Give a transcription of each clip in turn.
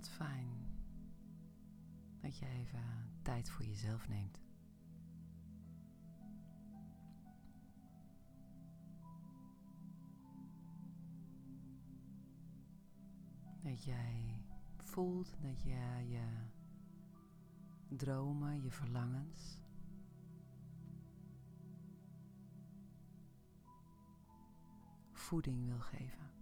Wat fijn dat je even tijd voor jezelf neemt. Dat jij voelt dat je je dromen, je verlangens voeding wil geven.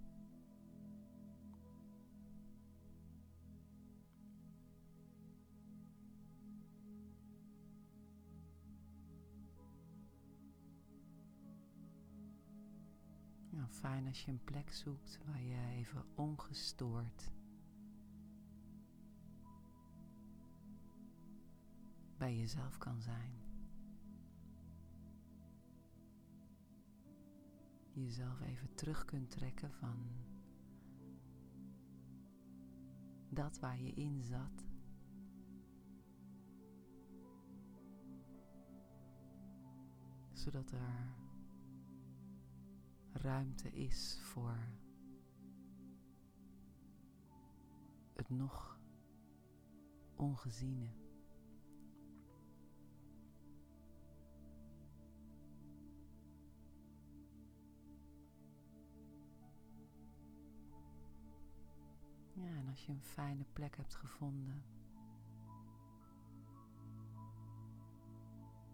Fijn als je een plek zoekt waar je even ongestoord bij jezelf kan zijn. Jezelf even terug kunt trekken van dat waar je in zat. Zodat er ruimte is voor het nog ongeziene. Ja, en als je een fijne plek hebt gevonden,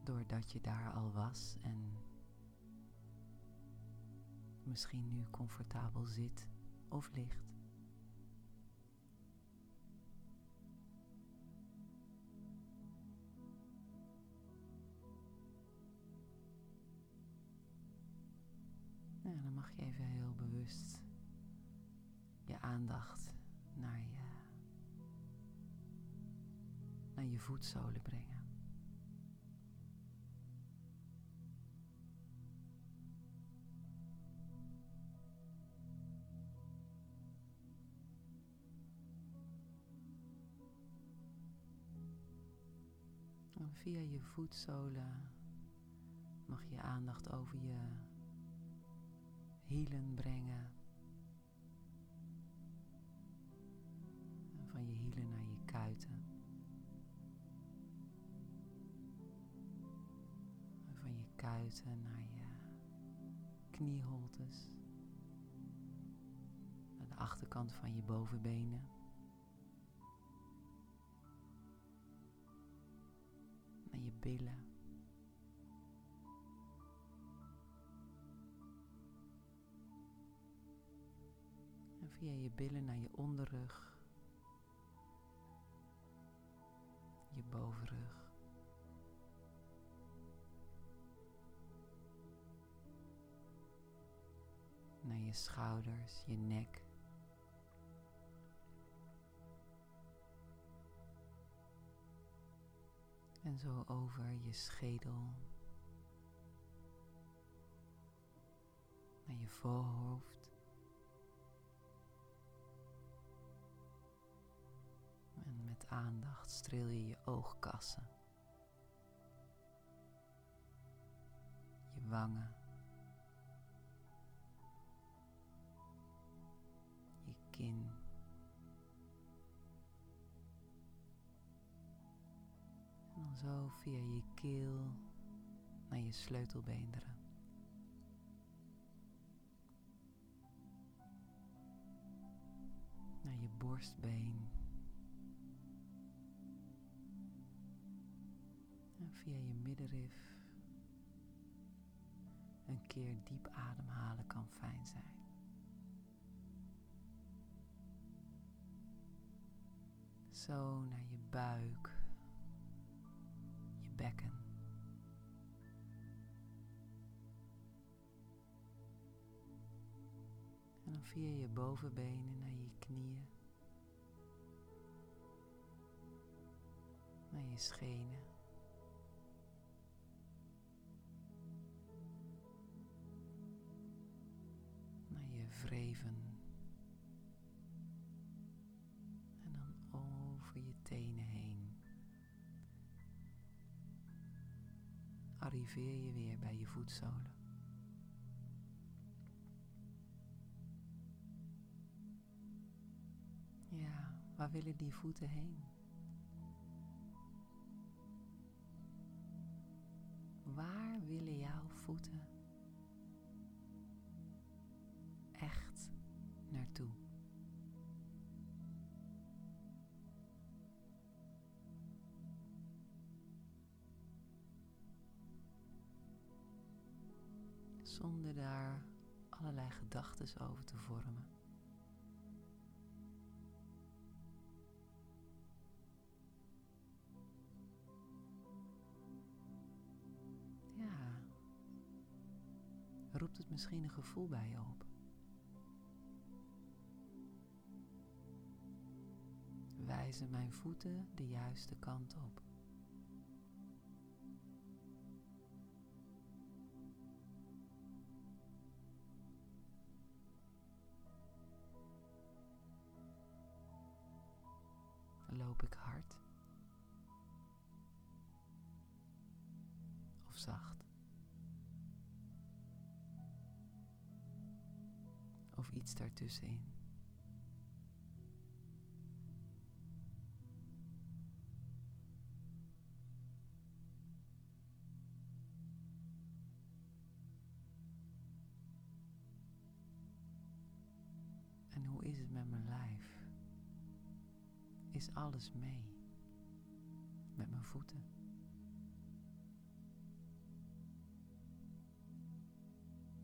doordat je daar al was en misschien nu comfortabel zit of ligt. Ja, dan mag je even heel bewust je aandacht naar je, naar je voetzolen brengen. Via je voetzolen mag je aandacht over je hielen brengen. En van je hielen naar je kuiten. En van je kuiten naar je knieholtes. Naar de achterkant van je bovenbenen. Billen. En via je billen naar je onderrug, je bovenrug. Naar je schouders, je nek. En zo over je schedel. Naar je voorhoofd. En met aandacht streel je je oogkassen, je wangen, je kin. Zo via je keel naar je sleutelbeenderen. Naar je borstbeen. En via je middenrif een keer diep ademhalen kan fijn zijn. Zo naar je buik, bekken. En dan via je bovenbenen naar je knieën, naar je schenen. naar je wreven. Arriveer je weer bij je voetzolen. Ja, Waar willen die voeten heen? Waar willen Zonder daar allerlei gedachten over te vormen. roept het misschien een gevoel bij je op. Wijzen mijn voeten de juiste kant op? Loop ik hard? Of zacht? of iets daartussenin. Is alles mee met mijn voeten?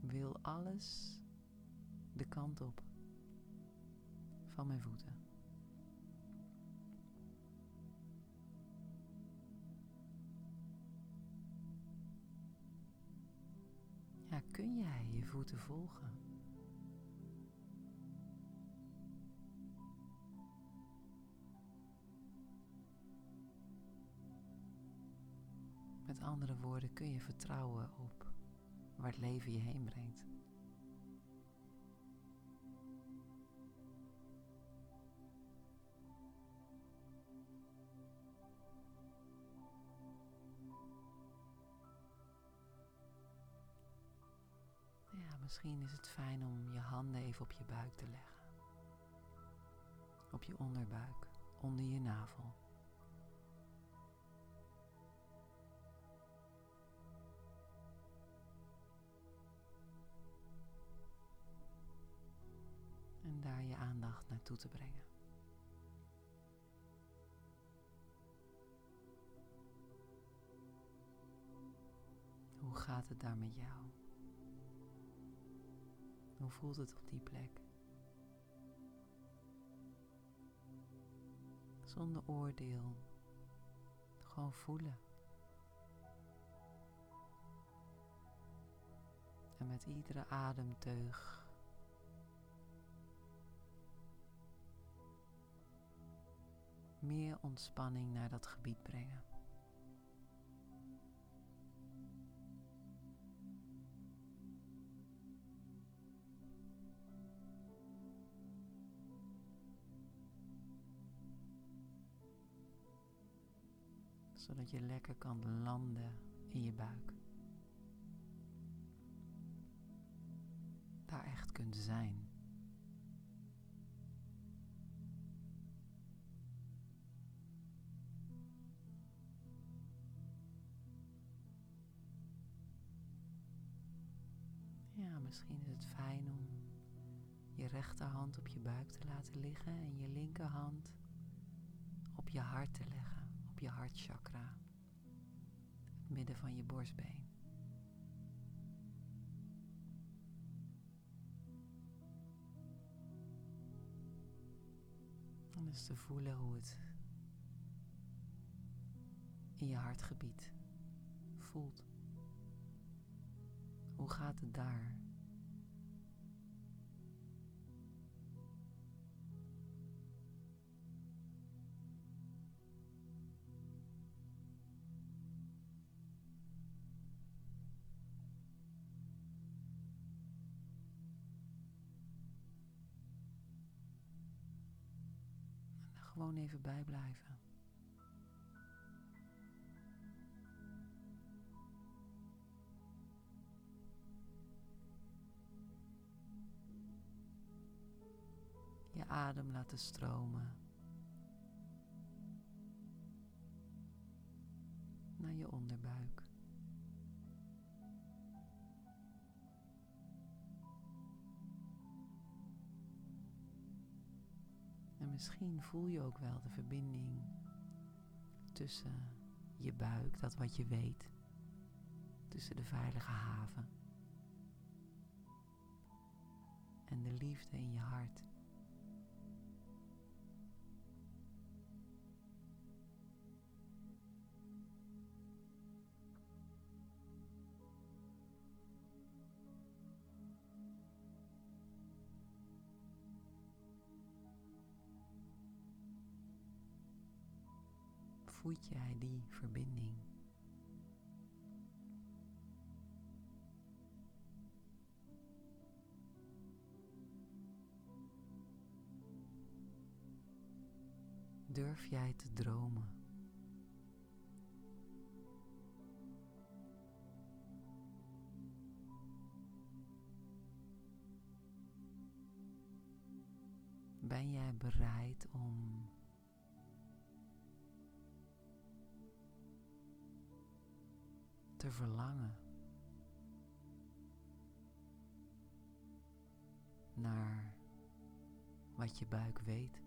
Wil alles de kant op van mijn voeten. Ja, kun jij je voeten volgen? Met andere woorden, kun je vertrouwen op waar het leven je heen brengt. Misschien is het fijn om je handen even op je buik te leggen. Op je onderbuik, onder je navel. Naartoe te brengen. Hoe gaat het daar met jou? Hoe voelt het op die plek? Zonder oordeel. Gewoon voelen. En met iedere ademteug meer ontspanning naar dat gebied brengen. zodat je lekker kan landen in je buik. Daar echt kunt zijn. Misschien is het fijn om je rechterhand op je buik te laten liggen en je linkerhand op je hart te leggen je hartchakra, het midden van je borstbeen. Dan is te voelen hoe het in je hartgebied voelt. Hoe gaat het daar? even bijblijven. Je adem laten stromen naar je onderbuik. Misschien voel je ook wel de verbinding tussen je buik, dat wat je weet, tussen de veilige haven en de liefde in je hart. Voed jij die verbinding? Durf jij te dromen? Ben jij bereid om te verlangen naar wat je buik weet,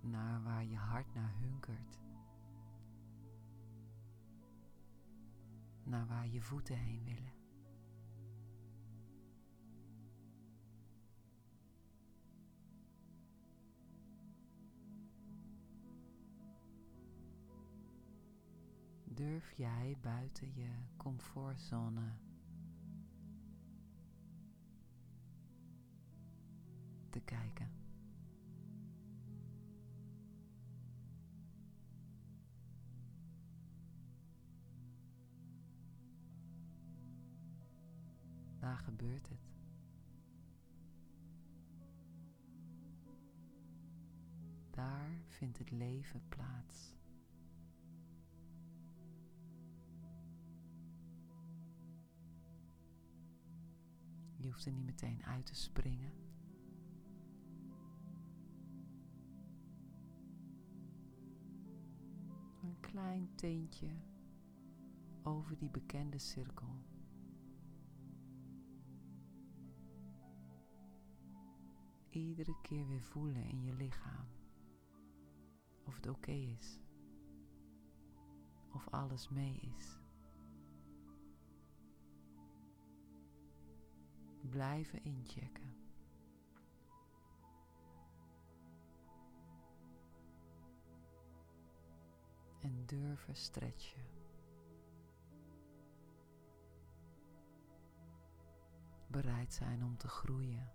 naar waar je hart naar hunkert, naar waar je voeten heen willen. Durf jij buiten je comfortzone te kijken. Daar gebeurt het. Daar vindt het leven plaats. Je hoeft er niet meteen uit te springen. Een klein teentje over die bekende cirkel. Iedere keer weer voelen in je lichaam of het oké is, of alles mee is. Blijven inchecken. En durven stretchen. Bereid zijn om te groeien.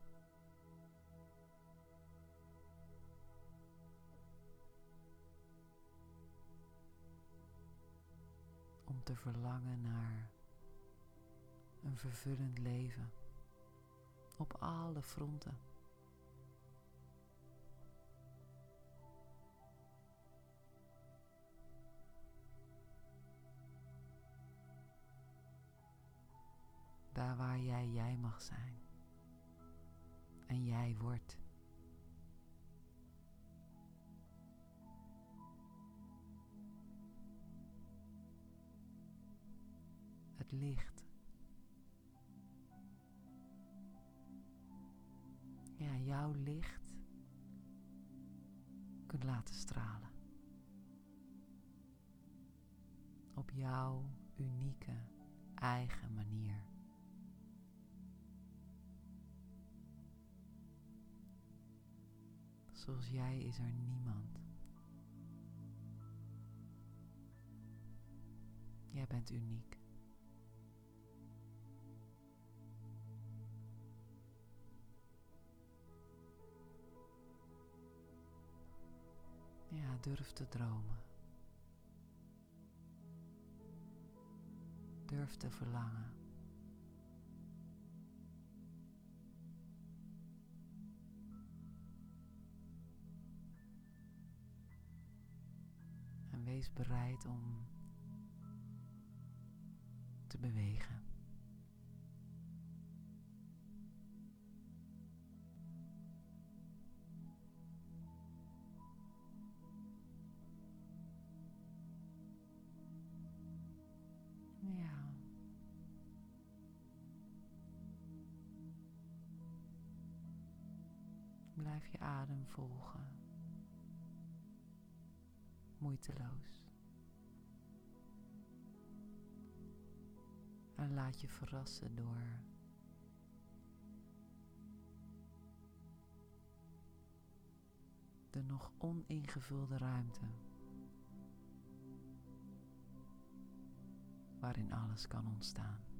Om te verlangen naar een vervullend leven op alle fronten. Daar waar jij jij mag zijn. En jij wordt. Het licht ja, jouw licht kunt laten stralen. Op jouw unieke eigen manier. Zoals jij is er niemand. Jij bent uniek. Ja, durf te dromen. Durf te verlangen. En wees bereid om te bewegen. Blijf je adem volgen. Moeiteloos. En laat je verrassen door de nog oningevulde ruimte. Waarin alles kan ontstaan.